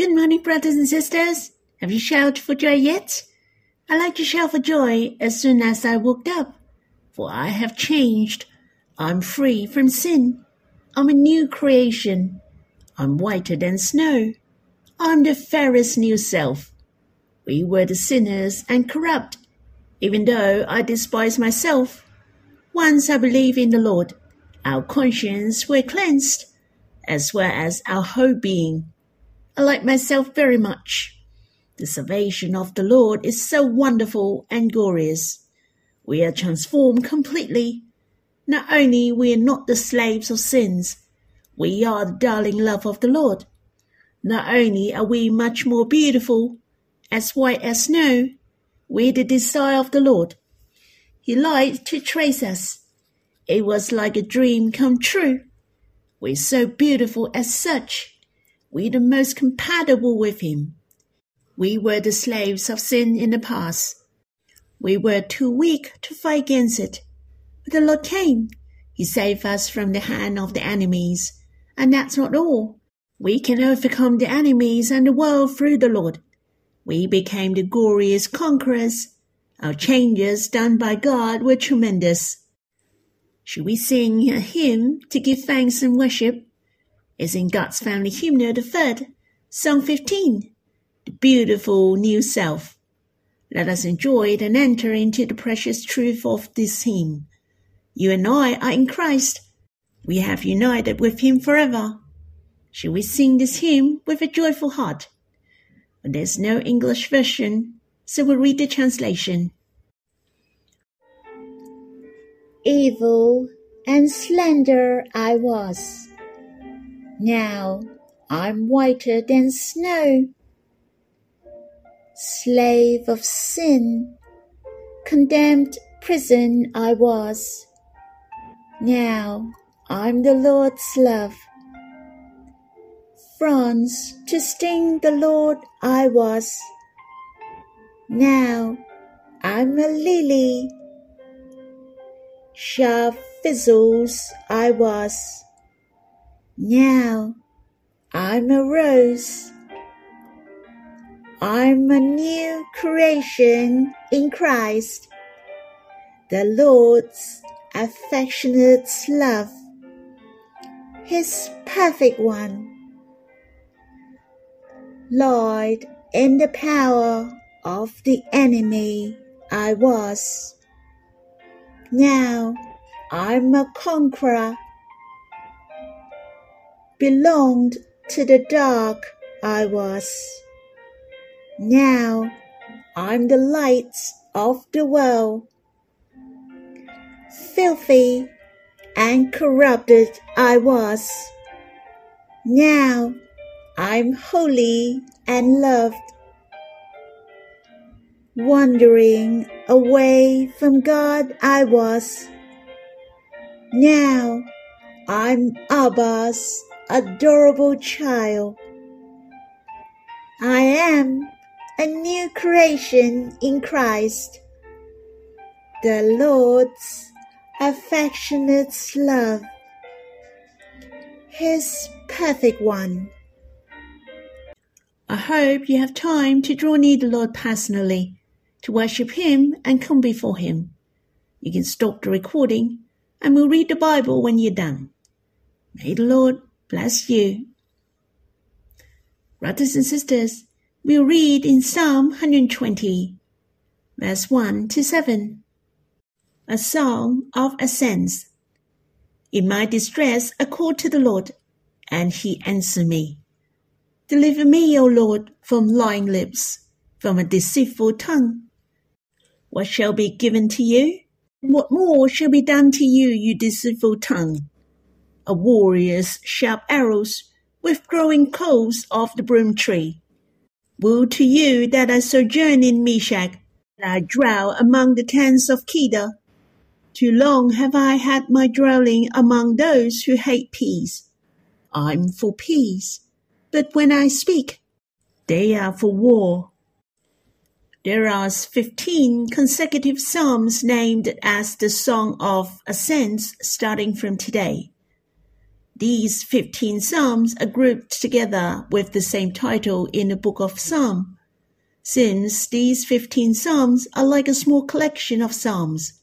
Good morning, brothers and sisters. Have you shouted for joy yet? I like to shout for joy as soon as I woke up, for I have changed. I'm free from sin. I'm a new creation. I'm whiter than snow. I'm the fairest new self. We were the sinners and corrupt, even though I despise myself. Once I believed in the Lord, our conscience were cleansed, as well as our whole being. I like myself very much. The salvation of the Lord is so wonderful and glorious. We are transformed completely. Not only we are not the slaves of sins, we are the darling love of the Lord. Not only are we much more beautiful, as white as snow, we the desire of the Lord. He liked to trace us. It was like a dream come true. We're so beautiful as such. We're the most compatible with Him. We were the slaves of sin in the past. We were too weak to fight against it. But the Lord came. He saved us from the hand of the enemies. And that's not all. We can overcome the enemies and the world through the Lord. We became the glorious conquerors. Our changes done by God were tremendous. Should we sing a hymn to give thanks and worship? It's in God's Family Hymnal, the third, Song 15, The Beautiful New Self. Let us enjoy it and enter into the precious truth of this hymn. You and I are in Christ. We have united with Him forever. Shall we sing this hymn with a joyful heart? But there's no English version, so we'll read the translation. Evil and slender I was. Now I'm whiter than snow. Slave of sin, condemned prison I was. Now I'm the Lord's love bronze to sting the Lord I was. Now I'm a lily. Sharp fizzles I was. Now I'm a rose. I'm a new creation in Christ, the Lord's affectionate love, His perfect one. Lord, in the power of the enemy I was. Now I'm a conqueror. Belonged to the dark I was. Now I'm the light of the world. Filthy and corrupted I was. Now I'm holy and loved. Wandering away from God I was. Now I'm Abba's adorable child. I am a new creation in Christ. The Lord's affectionate love. His perfect one. I hope you have time to draw near the Lord personally, to worship Him and come before Him. You can stop the recording and we'll read the Bible when you're done. May the Lord bless you. Brothers and sisters, we'll read in Psalm 120, verse 1 to 7. A song of ascents. In my distress, I called to the Lord, and he answered me. Deliver me, O Lord, from lying lips, from a deceitful tongue. What shall be given to you? What more shall be done to you, you deceitful tongue? A warrior's sharp arrows, with growing coals of the broom tree. Woe to you that I sojourn in Meshech, that I dwell among the tents of Kedar. Too long have I had my dwelling among those who hate peace. I'm for peace but when I speak, they are for war. There are 15 consecutive psalms named as the Song of Ascents starting from today. These 15 Psalms are grouped together with the same title in the book of Psalm. Since these 15 Psalms are like a small collection of Psalms,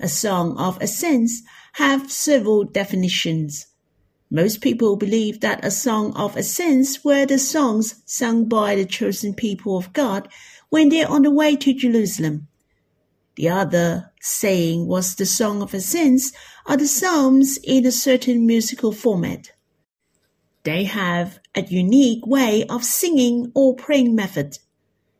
a song of ascents have several definitions. Most people believe that a song of ascents were the songs sung by the chosen people of God when they're on the way to Jerusalem. The other saying was the song of ascents are the psalms in a certain musical format. They have a unique way of singing or praying method.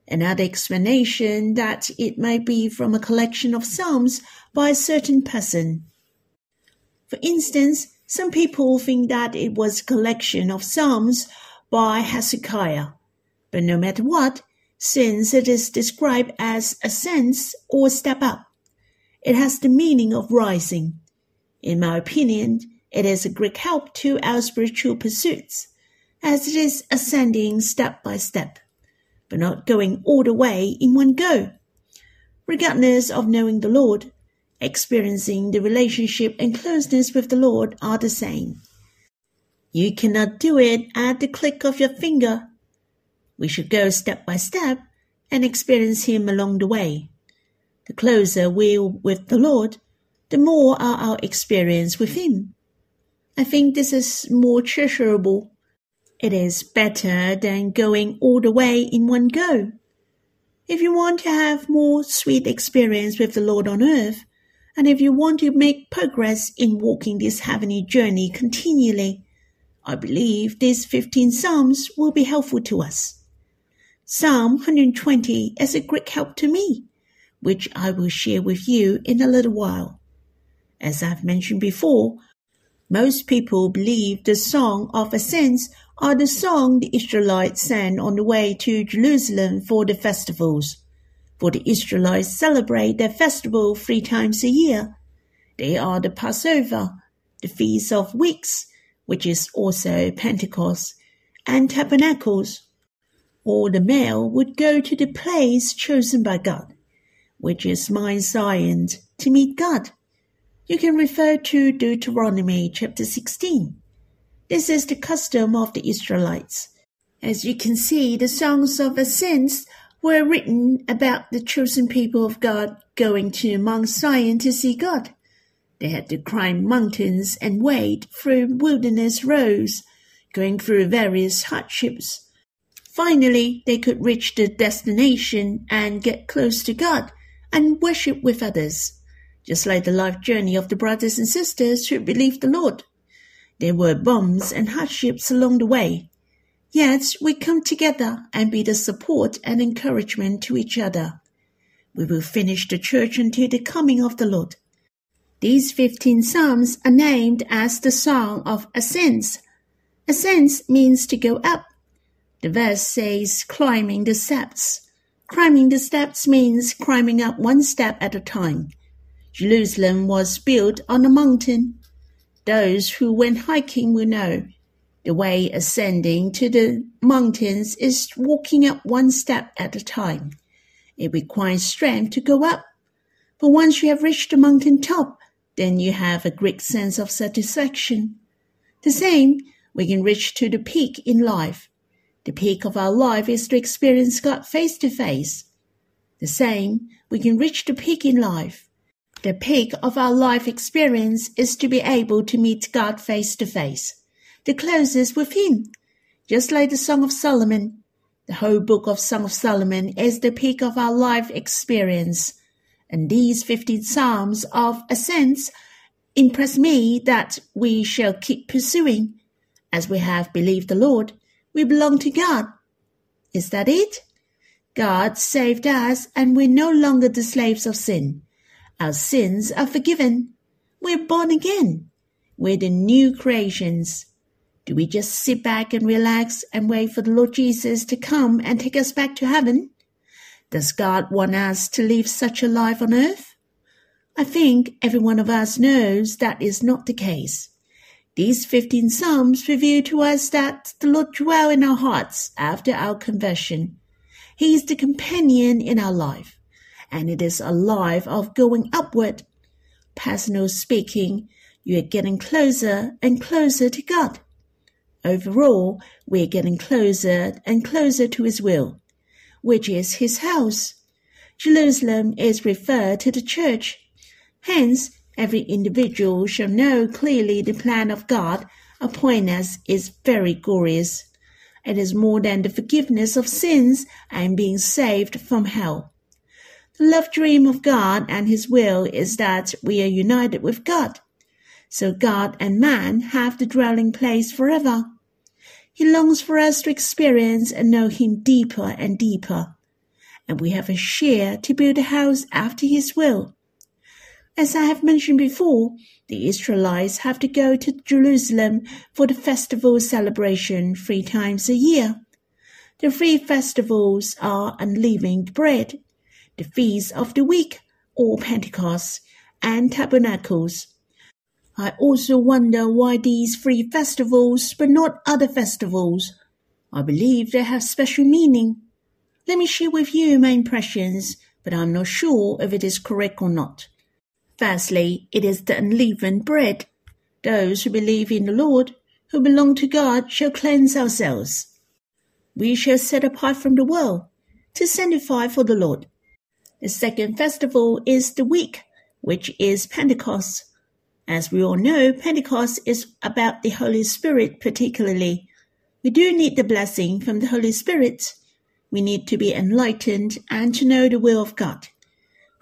Another explanation that it may be from a collection of psalms by a certain person. For instance, some people think that it was a collection of psalms by Hezekiah. But no matter what, since it is described as ascents or step up, it has the meaning of rising. In my opinion, it is a great help to our spiritual pursuits, as it is ascending step by step, but not going all the way in one go. Regardless of knowing the Lord, experiencing the relationship and closeness with the Lord are the same. You cannot do it at the click of your finger. We should go step by step and experience Him along the way. The closer we're with the Lord, the more are our experience with Him. I think this is more treasurable. It is better than going all the way in one go. If you want to have more sweet experience with the Lord on earth, and if you want to make progress in walking this heavenly journey continually, I believe these 15 Psalms will be helpful to us. Psalm 120 is a great help to me, which I will share with you in a little while. As I've mentioned before, most people believe the Song of Ascents are the song the Israelites sang on the way to Jerusalem for the festivals for the Israelites celebrate their festival three times a year. They are the Passover, the Feast of Weeks, which is also Pentecost, and Tabernacles. All the male would go to the place chosen by God, which is Mount Zion, to meet God. You can refer to Deuteronomy chapter 16. This is the custom of the Israelites. As you can see, the songs of ascents were written about the chosen people of God going to Mount Zion to see God. They had to climb mountains and wade through wilderness roads, going through various hardships. Finally, they could reach the destination and get close to God and worship with others, just like the life journey of the brothers and sisters who believed the Lord. There were bumps and hardships along the way, Yet we come together and be the support and encouragement to each other. We will finish the church until the coming of the Lord. These 15 Psalms are named as the Song of Ascents. Ascents means to go up. The verse says climbing the steps. Climbing the steps means climbing up one step at a time. Jerusalem was built on a mountain. Those who went hiking will know the way ascending to the mountains is walking up one step at a time. It requires strength to go up. But once you have reached the mountain top, then you have a great sense of satisfaction. The same, we can reach to the peak in life. The peak of our life is to experience God face to face. The same, we can reach the peak in life. The peak of our life experience is to be able to meet God face to face the closest with him. Just like the Song of Solomon, the whole book of Song of Solomon is the peak of our life experience. And these 15 Psalms of ascents impress me that we shall keep pursuing. As we have believed the Lord, we belong to God. Is that it? God saved us and we're no longer the slaves of sin. Our sins are forgiven. We're born again. We're the new creations. Do we just sit back and relax and wait for the Lord Jesus to come and take us back to heaven? Does God want us to live such a life on earth? I think every one of us knows that is not the case. These 15 Psalms reveal to us that the Lord dwells in our hearts after our conversion. He is the companion in our life, and it is a life of going upward. Personal speaking, you are getting closer and closer to God. Overall, we are getting closer and closer to His will, which is His house. Jerusalem is referred to the church. Hence, every individual shall know clearly the plan of God upon us is very glorious. It is more than the forgiveness of sins and being saved from hell. The love dream of God and His will is that we are united with God. So God and man have the dwelling place forever. He longs for us to experience and know Him deeper and deeper. And we have a share to build a house after His will. As I have mentioned before, the Israelites have to go to Jerusalem for the festival celebration three times a year. The three festivals are unleavened bread, the feast of the week, or Pentecost, and tabernacles. I also wonder why these three festivals, but not other festivals. I believe they have special meaning. Let me share with you my impressions, but I'm not sure if it is correct or not. Firstly, it is the unleavened bread. Those who believe in the Lord, who belong to God, shall cleanse ourselves. We shall set apart from the world to sanctify for the Lord. The second festival is the week, which is Pentecost. As we all know, Pentecost is about the Holy Spirit particularly. We do need the blessing from the Holy Spirit. We need to be enlightened and to know the will of God.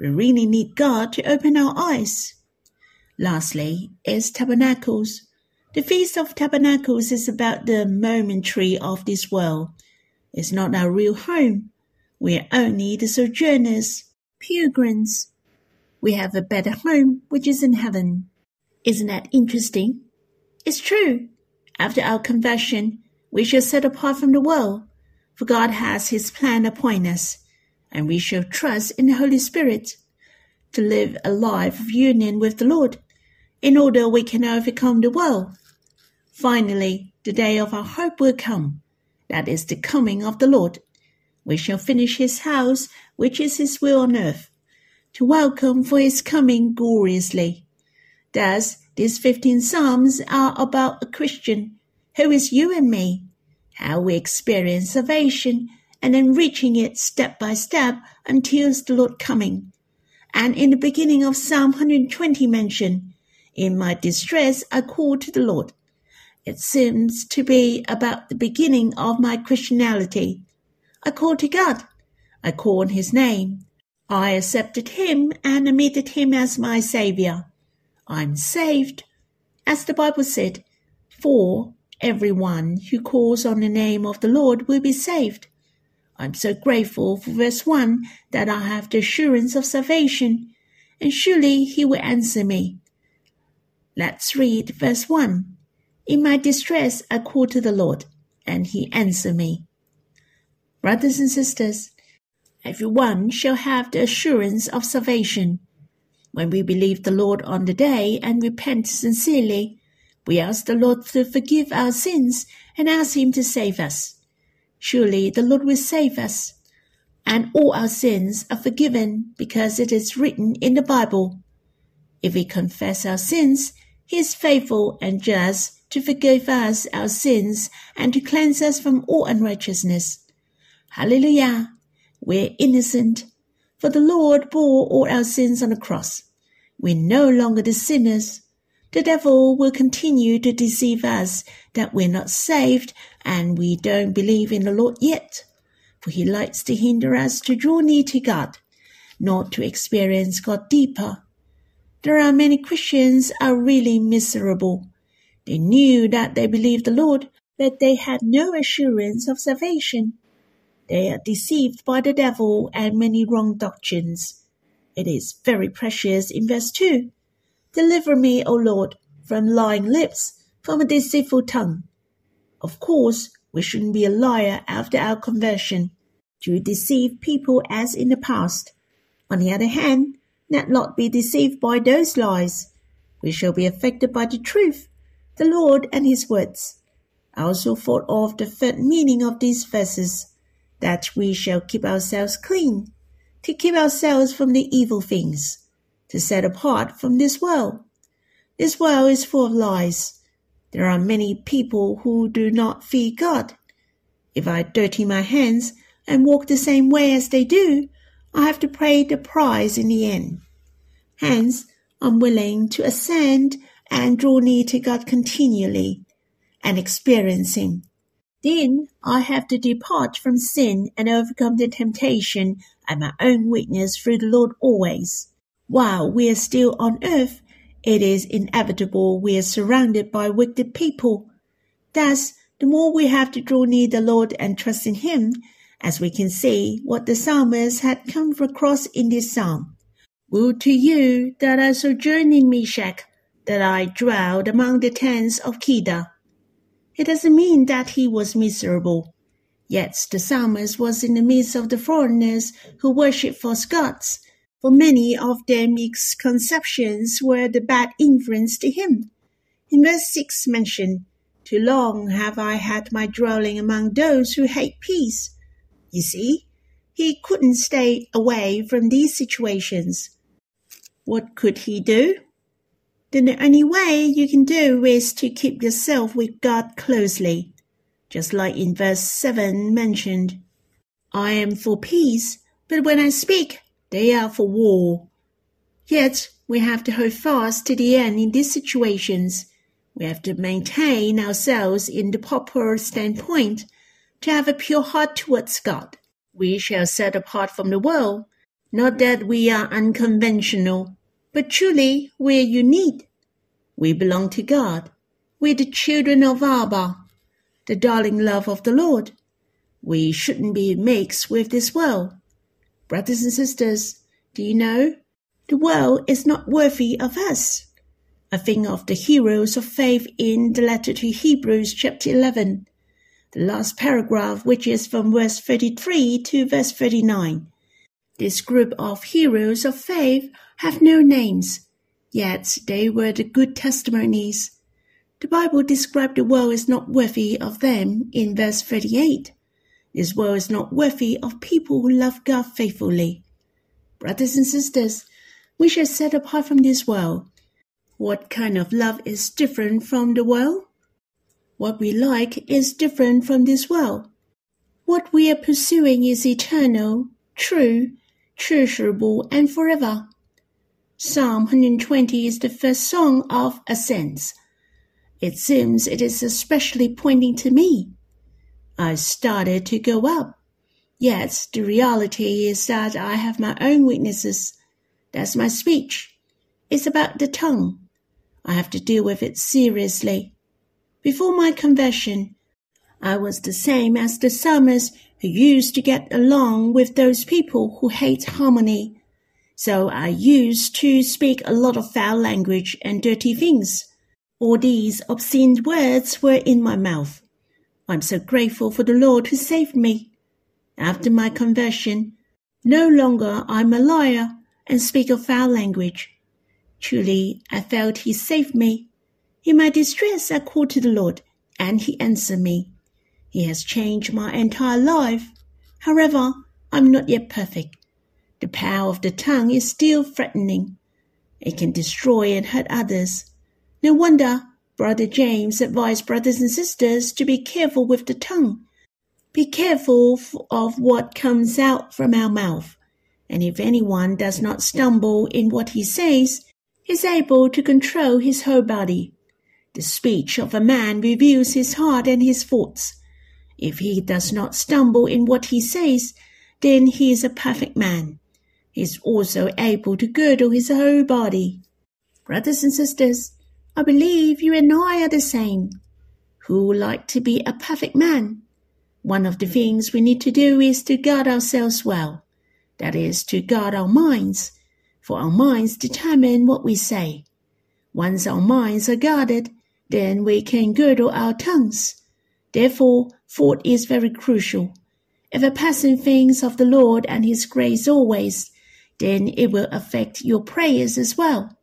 We really need God to open our eyes. Lastly, is Tabernacles. The Feast of Tabernacles is about the momentary of this world. It's not our real home. We are only the sojourners, pilgrims. We have a better home, which is in heaven. Isn't that interesting? It's true. After our conversion, we shall set apart from the world, for God has his plan upon us and we shall trust in the Holy Spirit to live a life of union with the Lord in order we can overcome the world. Finally, the day of our hope will come. That is the coming of the Lord. We shall finish his house, which is his will on earth, to welcome for his coming gloriously. Thus, these 15 Psalms are about a Christian who is you and me, how we experience salvation and then reaching it step by step until the Lord coming. And in the beginning of Psalm 120 mention, in my distress I called to the Lord. It seems to be about the beginning of my Christianity. I called to God. I called on his name. I accepted him and admitted him as my savior. I'm saved. As the Bible said, for everyone who calls on the name of the Lord will be saved. I'm so grateful for verse 1 that I have the assurance of salvation, and surely he will answer me. Let's read verse 1. In my distress I called to the Lord, and he answered me. Brothers and sisters, everyone shall have the assurance of salvation. When we believe the Lord on the day and repent sincerely, we ask the Lord to forgive our sins and ask him to save us. Surely the Lord will save us, and all our sins are forgiven because it is written in the Bible. If we confess our sins, he is faithful and just to forgive us our sins and to cleanse us from all unrighteousness. Hallelujah! We're innocent, for the Lord bore all our sins on the cross. We're no longer the sinners. The devil will continue to deceive us that we're not saved and we don't believe in the Lord yet, for he likes to hinder us to draw near to God, not to experience God deeper. There are many Christians are really miserable. They knew that they believed the Lord, but they had no assurance of salvation. They are deceived by the devil and many wrong doctrines. It is very precious in verse 2. Deliver me, O Lord, from lying lips, from a deceitful tongue. Of course, we shouldn't be a liar after our conversion to deceive people as in the past. On the other hand, let not be deceived by those lies. We shall be affected by the truth, the Lord and his words. I also thought of the third meaning of these verses, that we shall keep ourselves clean, to keep ourselves from the evil things, to set apart from this world. This world is full of lies. There are many people who do not fear God. If I dirty my hands and walk the same way as they do, I have to pay the price in the end. Hence, I'm willing to ascend and draw near to God continually and experience Him. Then I have to depart from sin and overcome the temptation at my own weakness through the Lord always. While we are still on earth, it is inevitable we are surrounded by wicked people. Thus, the more we have to draw near the Lord and trust in Him, as we can see what the psalmist had come across in this psalm. Woe to you that are sojourn in Meshech, that I dwelled among the tents of Kedar. It doesn't mean that he was miserable. Yet the psalmist was in the midst of the foreigners who worshipped false gods. For many of their misconceptions were the bad influence to him. In verse 6 mentioned, Too long have I had my dwelling among those who hate peace. You see, he couldn't stay away from these situations. What could he do? Then the only way you can do is to keep yourself with God closely. Just like in verse 7 mentioned, I am for peace, but when I speak, they are for war. Yet we have to hold fast to the end in these situations. We have to maintain ourselves in the proper standpoint to have a pure heart towards God. We shall set apart from the world, not that we are unconventional, but truly we're unique. We belong to God. We're the children of Abba, the darling love of the Lord. We shouldn't be mixed with this world. Brothers and sisters, do you know? The world is not worthy of us. I think of the heroes of faith in the letter to Hebrews chapter 11, the last paragraph, which is from verse 33 to verse 39. This group of heroes of faith have no names, yet they were the good testimonies. The Bible described the world as not worthy of them in verse 38. This world is not worthy of people who love God faithfully. Brothers and sisters, we shall set apart from this world. What kind of love is different from the world? What we like is different from this world. What we are pursuing is eternal, true, treasurable, and forever. Psalm 120 is the first song of ascents. It seems it is especially pointing to me. I started to go up. Yet the reality is that I have my own weaknesses. That's my speech. It's about the tongue. I have to deal with it seriously. Before my conversion, I was the same as the psalmist who used to get along with those people who hate harmony. So I used to speak a lot of foul language and dirty things. All these obscene words were in my mouth. I'm so grateful for the Lord who saved me. After my conversion, no longer I'm a liar and speak of foul language. Truly, I felt He saved me. In my distress, I called to the Lord, and He answered me. He has changed my entire life. However, I'm not yet perfect. The power of the tongue is still threatening. It can destroy and hurt others. No wonder Brother James advised brothers and sisters to be careful with the tongue. Be careful of what comes out from our mouth. And if anyone does not stumble in what he says, he is able to control his whole body. The speech of a man reveals his heart and his thoughts. If he does not stumble in what he says, then he is a perfect man. He is also able to girdle his whole body. Brothers and sisters, I believe you and I are the same. Who would like to be a perfect man? One of the things we need to do is to guard ourselves well. That is, to guard our minds, for our minds determine what we say. Once our minds are guarded, then we can girdle our tongues. Therefore, thought is very crucial. If a person thinks of the Lord and His grace always, then it will affect your prayers as well.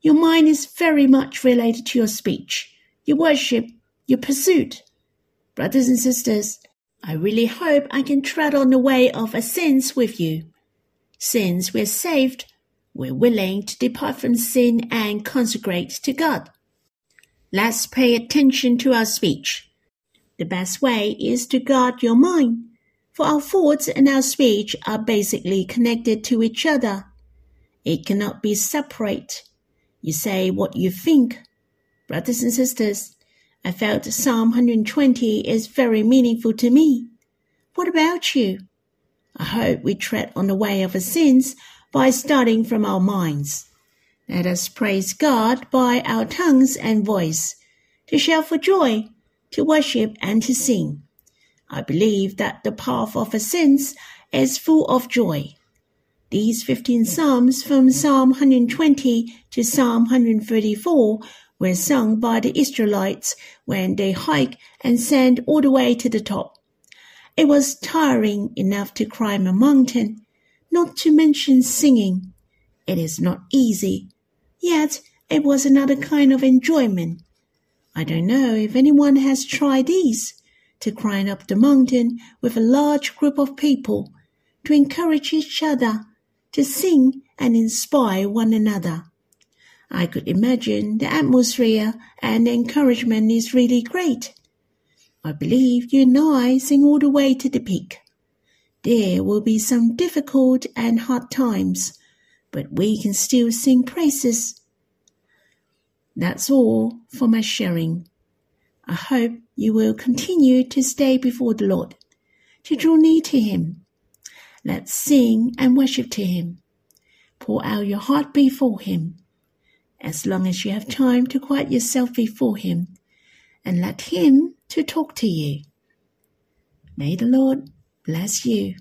Your mind is very much related to your speech, your worship, your pursuit. Brothers and sisters, I really hope I can tread on the way of ascents with you. Since we're saved, we're willing to depart from sin and consecrate to God. Let's pay attention to our speech. The best way is to guard your mind, for our thoughts and our speech are basically connected to each other. It cannot be separate. You say what you think. Brothers and sisters, I felt Psalm 120 is very meaningful to me. What about you? I hope we tread on the way of ascents by starting from our minds. Let us praise God by our tongues and voice, to shout for joy, to worship, and to sing. I believe that the path of ascents is full of joy. These 15 Psalms from Psalm 120 to Psalm 134 were sung by the Israelites when they hiked and sent all the way to the top. It was tiring enough to climb a mountain, not to mention singing. It is not easy, yet it was another kind of enjoyment. I don't know if anyone has tried these to climb up the mountain with a large group of people, to encourage each other, to sing and inspire one another. I could imagine the atmosphere and the encouragement is really great. I believe you and I sing all the way to the peak. There will be some difficult and hard times, but we can still sing praises. That's all for my sharing. I hope you will continue to stay before the Lord, to draw near to Him. Let's sing and worship to Him. Pour out your heart before Him as long as you have time to quiet yourself before Him and let Him to talk to you. May the Lord bless you.